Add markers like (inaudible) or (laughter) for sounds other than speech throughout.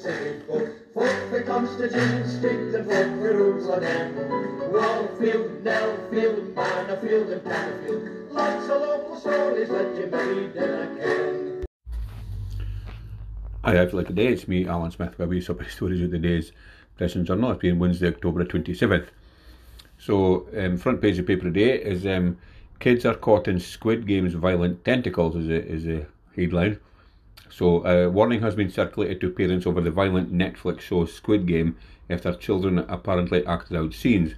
for Jerusalem. Wallfield, Nellfield, and. Lots of local stories a can. Hi, I've like today. It's me, Alan Smith, where we sub stories of the day's Press and Journal. It's been Wednesday, October 27th. So, um, front page of paper today is um, Kids are caught in Squid Game's violent tentacles, is a, is a headline. So, a warning has been circulated to parents over the violent Netflix show Squid Game if their children apparently acted out scenes.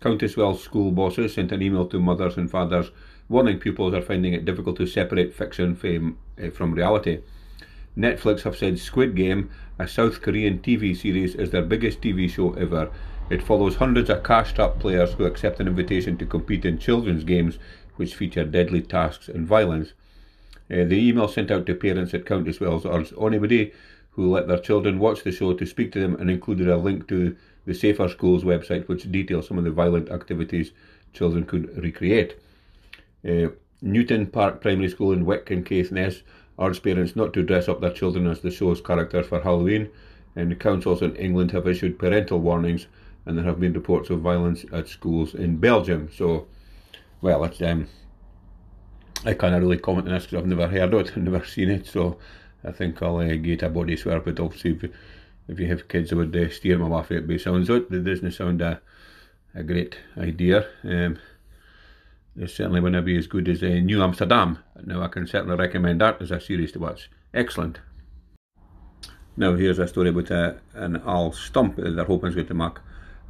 Countesswells school bosses sent an email to mothers and fathers warning pupils are finding it difficult to separate fiction from, uh, from reality. Netflix have said Squid Game, a South Korean TV series, is their biggest TV show ever. It follows hundreds of cashed up players who accept an invitation to compete in children's games which feature deadly tasks and violence. Uh, the email sent out to parents at Countesswells urged anybody who let their children watch the show to speak to them and included a link to the Safer Schools website which details some of the violent activities children could recreate. Uh, Newton Park Primary School in Wick and Caithness urged parents not to dress up their children as the show's characters for Halloween, and councils in England have issued parental warnings, and there have been reports of violence at schools in Belgium. So, well, it's um, I can't really comment on this because I've never heard of it, (laughs) never seen it, so I think I'll uh, get a body swear, but obviously if, if you have kids, I would uh, steer them off it, but sounds it doesn't sound a, a great idea. Um, it certainly wouldn't be as good as uh, New Amsterdam. Now I can certainly recommend that as a series to watch. Excellent. Now here's a story about uh, an Al stump that they're hoping is going to make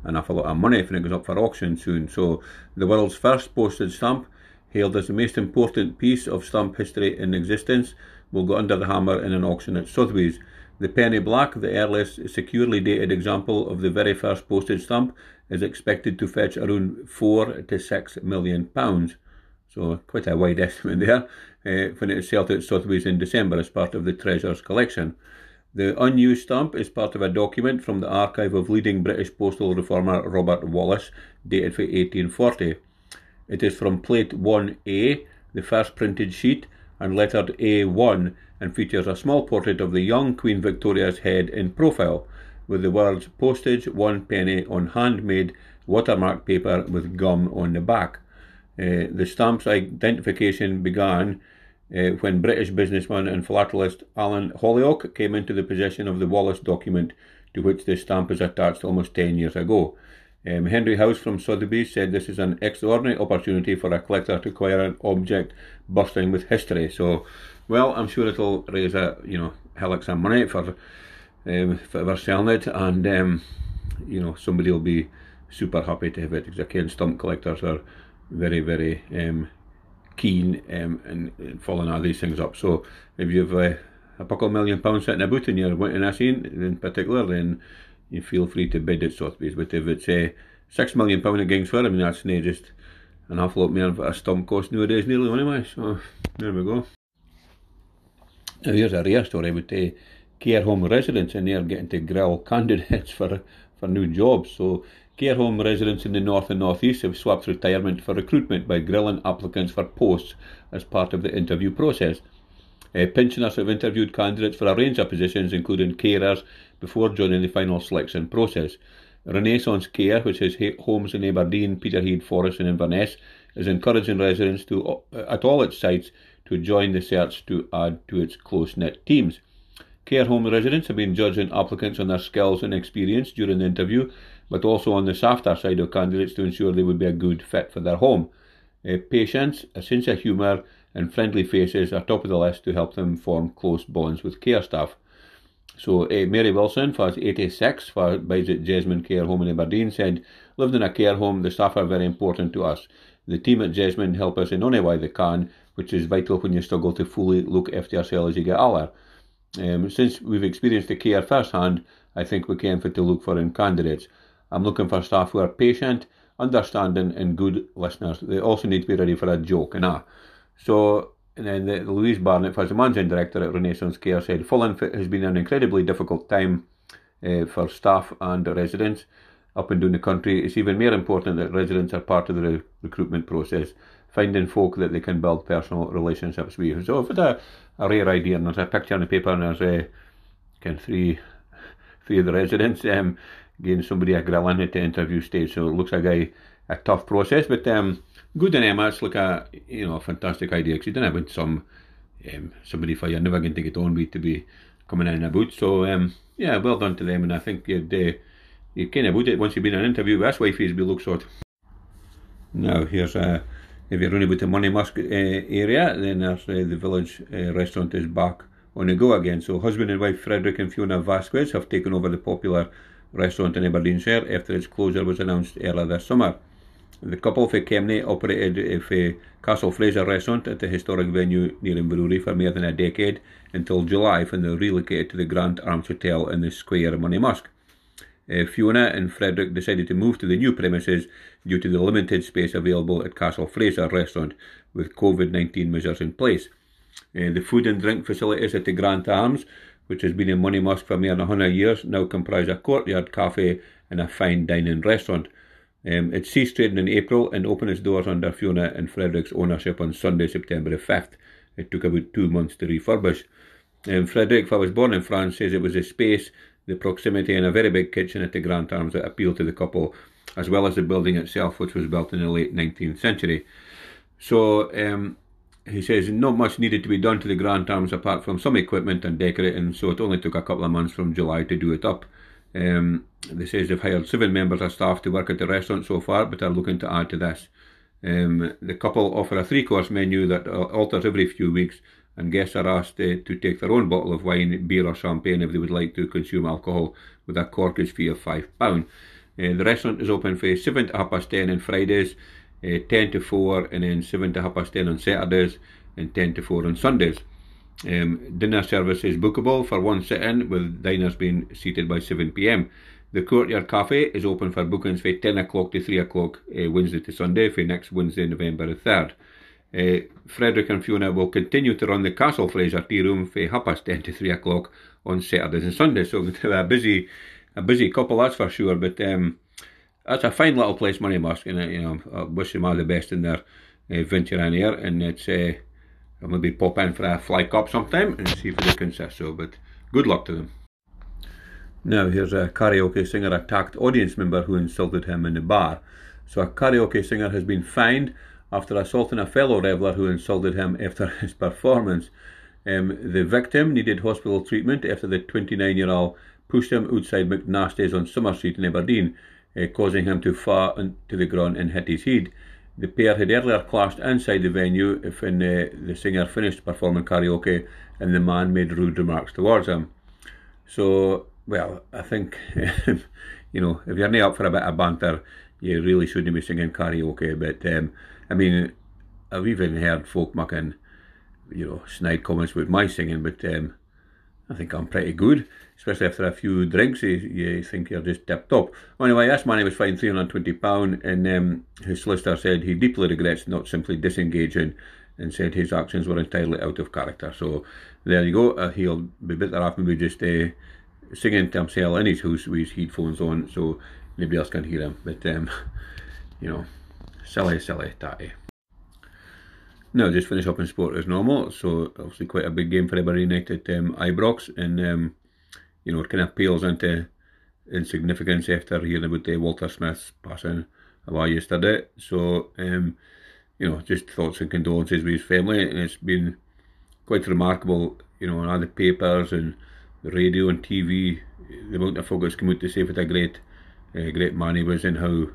an awful lot of money if it goes up for auction soon. So the world's first postage stamp, hailed as the most important piece of stamp history in existence, will go under the hammer in an auction at Sotheby's. The penny black, the earliest securely dated example of the very first postage stamp, is expected to fetch around four to six million pounds. So quite a wide (laughs) estimate there uh, when it is sold at Sotheby's in December as part of the Treasures collection. The unused stamp is part of a document from the archive of leading British postal reformer Robert Wallace, dated for 1840. It is from plate 1A, the first printed sheet, and lettered A1, and features a small portrait of the young Queen Victoria's head in profile, with the words postage one penny on handmade watermark paper with gum on the back. Uh, the stamp's identification began uh, when British businessman and philatelist Alan Holyoake came into the possession of the Wallace document to which this stamp is attached almost 10 years ago. Um, Henry House from Sotheby's said this is an extraordinary opportunity for a collector to acquire an object bursting with history. So, well, I'm sure it'll raise a you know of some money for um, if we're selling it, and um, you know somebody will be super happy to have it because again, stump collectors are very very um, keen um, in, in following all these things up. So if you've uh, a couple million pounds sitting about in you're wanting a scene in particular, then you feel free to bid at Sotheby's. But if it's uh, six million pound against for, mean that's not just an awful lot more a stump cost nowadays nearly anyway. So there we go. Now here's a rare story uh, care home residents and they're getting to grill candidates (laughs) for for new jobs. So care home residents in the north and northeast have swapped retirement for recruitment by grilling applicants for posts as part of the interview process. Uh, pensioners have interviewed candidates for a range of positions, including carers, before joining the final selection process. Renaissance Care, which has homes in Aberdeen, Peterhead, Forres, and Inverness, is encouraging residents to, uh, at all its sites to join the search to add to its close knit teams. Care home residents have been judging applicants on their skills and experience during the interview, but also on the softer side of candidates to ensure they would be a good fit for their home. Uh, patience, a sense of humour, and friendly faces are top of the list to help them form close bonds with care staff. So uh, Mary Wilson, for 86, for buys at Jesmond Care Home in Aberdeen, said, Lived in a care home, the staff are very important to us. The team at Jesmond help us in any way they can, which is vital when you struggle to fully look after yourself as you get older. Um, since we've experienced the care firsthand, I think we can fit to look for in candidates. I'm looking for staff who are patient, understanding, and good listeners. They also need to be ready for a joke, and ah. So, and then the, Louise Barnett, as the managing director at Renaissance Care, said Fulham has been an incredibly difficult time uh, for staff and residents up and down the country. It's even more important that residents are part of the re- recruitment process, finding folk that they can build personal relationships with. So, it's a, a rare idea, and there's a picture on the paper, and there's a kind of three three of the residents, um, getting somebody a grill in at the interview stage. So it looks like a, a tough process, but um, good on Emma. It's like a you know a fantastic idea because you don't have some um, somebody for you're never going to get on with to be coming in a boot. So um, yeah, well done to them, and I think you'd uh, you kind of would it once you've been in an interview. That's why Faceby looks odd. Now here's a. If you're running about the Monymusk uh, area, then there's uh, the village uh, restaurant is back on the go again. So husband and wife Frederick and Fiona Vasquez have taken over the popular restaurant in Aberdeenshire after its closure was announced earlier this summer. The couple for Kemnay operated a Castle Fraser restaurant at the historic venue near Inverurie for more than a decade until July when they relocated to the Grant Arms Hotel in the square of Monymusk. Uh, Fiona and Frederick decided to move to the new premises due to the limited space available at Castle Fraser restaurant with COVID 19 measures in place. Uh, the food and drink facilities at the Grant Arms, which has been in Monymusk for more than 100 years, now comprise a courtyard cafe and a fine dining restaurant. Um, it ceased trading in April and opened its doors under Fiona and Frederick's ownership on Sunday, September the 5th. It took about two months to refurbish. Um, Frederick, who was born in France, says it was the space, the proximity, and a very big kitchen at the Grant Arms that appealed to the couple, as well as the building itself, which was built in the late 19th century. So um, he says not much needed to be done to the Grant Arms apart from some equipment and decorating, so it only took a couple of months from July to do it up. Um, they says they've hired seven members of staff to work at the restaurant so far, but are looking to add to this. Um, the couple offer a three-course menu that alters every few weeks, and guests are asked uh, to take their own bottle of wine, beer, or champagne if they would like to consume alcohol, with a corkage fee of five pound. Uh, the restaurant is open for seven to half past ten on Fridays, uh, ten to four, and then seven to half past ten on Saturdays, and ten to four on Sundays. Um, dinner service is bookable for one sit-in, with diners being seated by 7 pm. The Courtyard Cafe is open for bookings from 10 o'clock to 3 o'clock uh, Wednesday to Sunday for next Wednesday, November the 3rd. Uh, Frederick and Fiona will continue to run the Castle Fraser tea room from half past 10 to 3 o'clock on Saturdays and Sundays. So (laughs) a busy, a busy couple, that's for sure. But um, that's a fine little place, Monymusk, and uh, you know, I wish them all the best in their uh, venture in here. And it's uh, I'll maybe pop in for a fly cup sometime and see if they can say so. But good luck to them. Now, here's a karaoke singer attacked audience member who insulted him in the bar. So, a karaoke singer has been fined after assaulting a fellow reveller who insulted him after (laughs) his performance. Um, the victim needed hospital treatment after the 29 year old pushed him outside McNasty's on Summer Street in Aberdeen, uh, causing him to fall to the ground and hit his head. The pair had earlier clashed inside the venue when uh, the singer finished performing karaoke and the man made rude remarks towards him. So well, I think, (laughs) you know, if you're not up for a bit of banter, you really shouldn't be singing karaoke. But, um, I mean, I've even heard folk making, you know, snide comments with my singing, but um, I think I'm pretty good, especially after a few drinks. You, you think you're just tipped up. Anyway, this man was fined £320, and um, his solicitor said he deeply regrets not simply disengaging and said his actions were entirely out of character. So there you go. Uh, he'll be better off maybe just uh, singing to himself in his house with his headphones on so nobody else can hear him. But, um, (laughs) you know, silly, silly tatty. Now, just finish up in sport as normal. So, obviously, quite a big game for Aberdeen United um, Ibrox, and um, you know, it kind of pales into insignificance after hearing about the Walter Smith's passing away yesterday. So, um, you know, just thoughts and condolences with his family, and it's been quite remarkable, you know, on all the papers and the radio and TV, the amount of focus come out to say what a great, uh, great man he was and how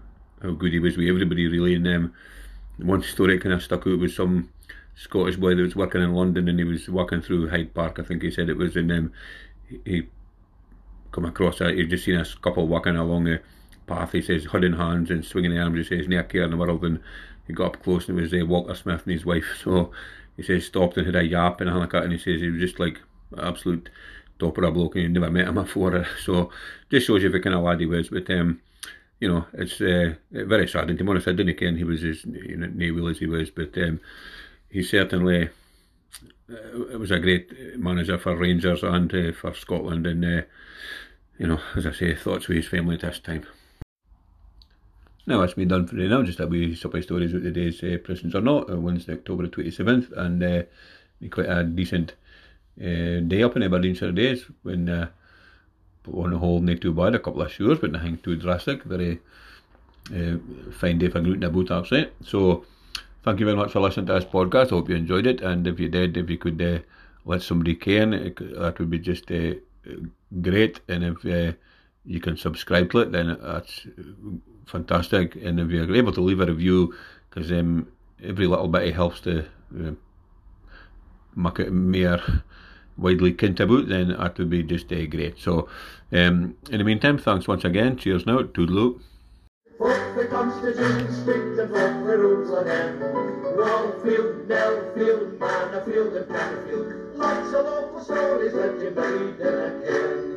how good he was with everybody really. And um, one story kind of stuck out was some Scottish boy that was working in London and he was walking through Hyde Park. I think he said it was, and um, he come across a, he just seen a couple walking along a path. He says holding hands and swinging their arms. He says near care in the world, and he got up close and it was uh, Walter Smith and his wife. (laughs) So he says stopped and had a yap and a like that, and he says he was just like absolute top of bloke and you never met him before. (laughs) So just shows you the kind of lad he was. But um, you know, it's uh, very sad. And to be honest, I didn't care he was as you know, as he was, but um, he certainly uh, was a great manager for Rangers and uh, for Scotland. And uh, you know, as I say, thoughts with his family at this time. Now that's me done for the now. Just a wee supply stories with today's uh, prisons or not. Uh, Wednesday, October twenty seventh, and uh, quite a decent uh, day up in Aberdeenshire days when uh, on the whole, not too bad. A couple of shows, but nothing too drastic. Very uh, fine day for gluten about, actually. So, thank you very much for listening to this podcast. I hope you enjoyed it. And if you did, if you could uh, let somebody can, that would be just uh, great. And if you can subscribe to it, then that's fantastic. And if you're able to leave a review, because um, every little bit helps to uh, make it more widely kent about, then that would be just uh, great. So, um, in the meantime, thanks once again. Cheers now. Toodaloo. The. Lots of stories that you made in a.